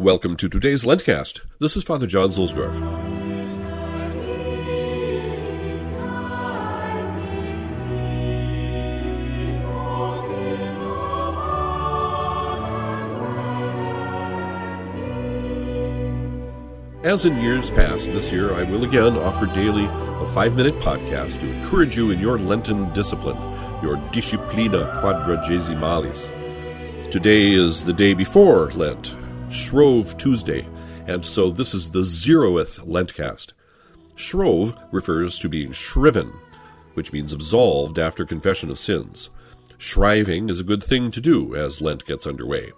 Welcome to today's LENTCAzT. This is Father John Zuhlsdorf. As in years past, this year I will again offer daily a five minute podcast to encourage you in your Lenten discipline, your Disciplina Quadragesimalis. Today is the day before Lent, Shrove Tuesday, and so this is the zeroth LENTCAzT. Shrove refers to being shriven, which means absolved after confession of sins. Shriving is a good thing to do as Lent gets underway.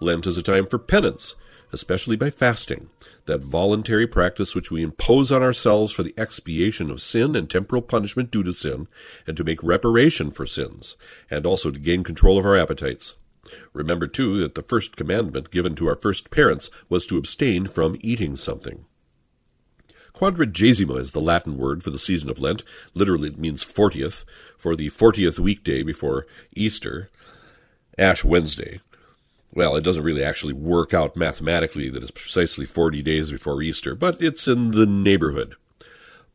Lent is a time for penance, especially by fasting, that voluntary practice which we impose on ourselves for the expiation of sin and temporal punishment due to sin, and to make reparation for sins, and also to gain control of our appetites. Remember, too, that the first commandment given to our first parents was to abstain from eating something. Quadragesima is the Latin word for the season of Lent. Literally, it means fortieth, for the fortieth weekday before Easter, Ash Wednesday. Well, it doesn't really actually work out mathematically that it's precisely 40 days before Easter, but it's in the neighborhood.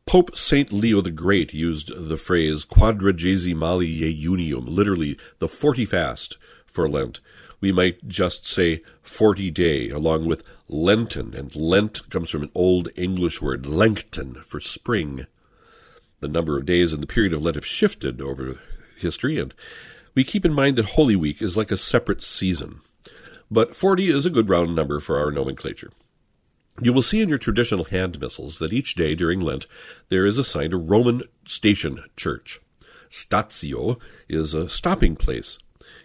Pope St. Leo the Great used the phrase quadragesimali jejunium, literally the forty fast, for Lent. We might just say forty day, along with Lenten, and Lent comes from an old English word, Lengten, for spring. The number of days in the period of Lent have shifted over history, and we keep in mind that Holy Week is like a separate season. But forty is a good round number for our nomenclature. You will see in your traditional hand missals that each day during Lent there is assigned a Roman station church. Statio is a stopping place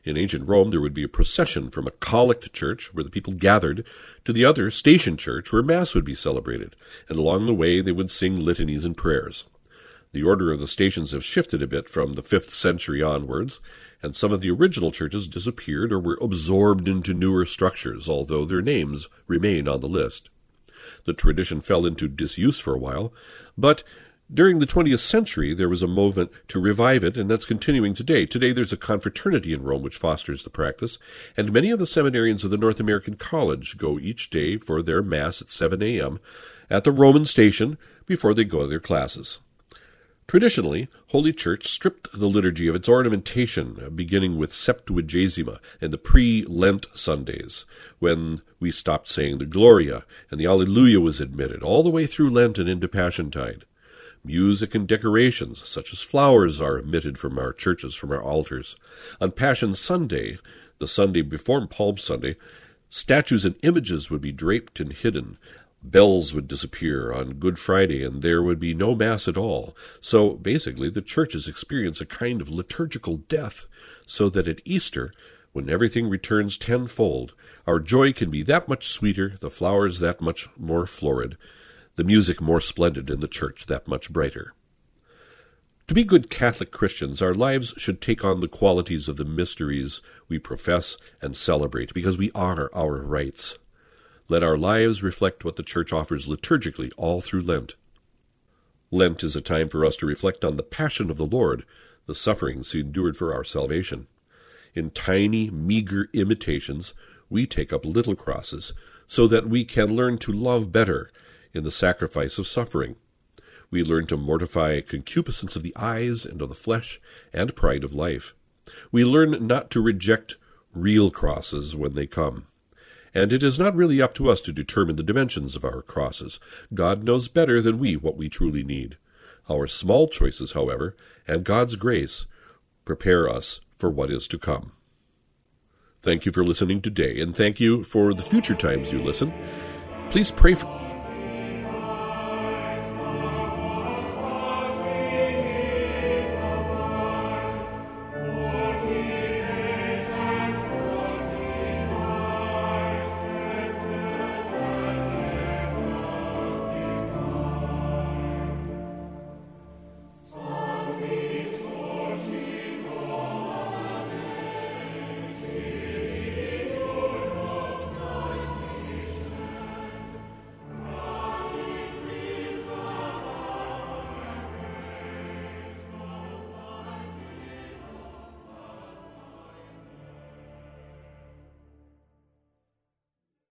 in ancient Rome, there would be a procession from a collect church, where the people gathered, to the other station church, where Mass would be celebrated, and along the way they would sing litanies and prayers. The order of the stations have shifted a bit from the 5th century onwards, and some of the original churches disappeared or were absorbed into newer structures, although their names remain on the list. The tradition fell into disuse for a while, but during the 20th century, there was a movement to revive it, and that's continuing today. Today, there's a confraternity in Rome which fosters the practice, and many of the seminarians of the North American College go each day for their Mass at 7 a.m. at the Roman station before they go to their classes. Traditionally, Holy Church stripped the liturgy of its ornamentation, beginning with Septuagesima and the pre-Lent Sundays, when we stopped saying the Gloria and the Alleluia was admitted, all the way through Lent and into Passiontide. Music and decorations, such as flowers, are omitted from our churches, from our altars. On Passion Sunday, the Sunday before Palm Sunday, statues and images would be draped and hidden. Bells would disappear on Good Friday, and there would be no Mass at all. So basically, the churches experience a kind of liturgical death, so that at Easter, when everything returns tenfold, our joy can be that much sweeter, the flowers that much more florid, the music more splendid and the church that much brighter. To be good Catholic Christians, our lives should take on the qualities of the mysteries we profess and celebrate, because we honor our rites. Let our lives reflect what the Church offers liturgically all through Lent. Lent is a time for us to reflect on the passion of the Lord, the sufferings he endured for our salvation. In tiny, meager imitations, we take up little crosses, so that we can learn to love better in the sacrifice of suffering. We learn to mortify concupiscence of the eyes and of the flesh and pride of life. We learn not to reject real crosses when they come. And it is not really up to us to determine the dimensions of our crosses. God knows better than we what we truly need. Our small choices, however, and God's grace prepare us for what is to come. Thank you for listening today, and thank you for the future times you listen. Please pray for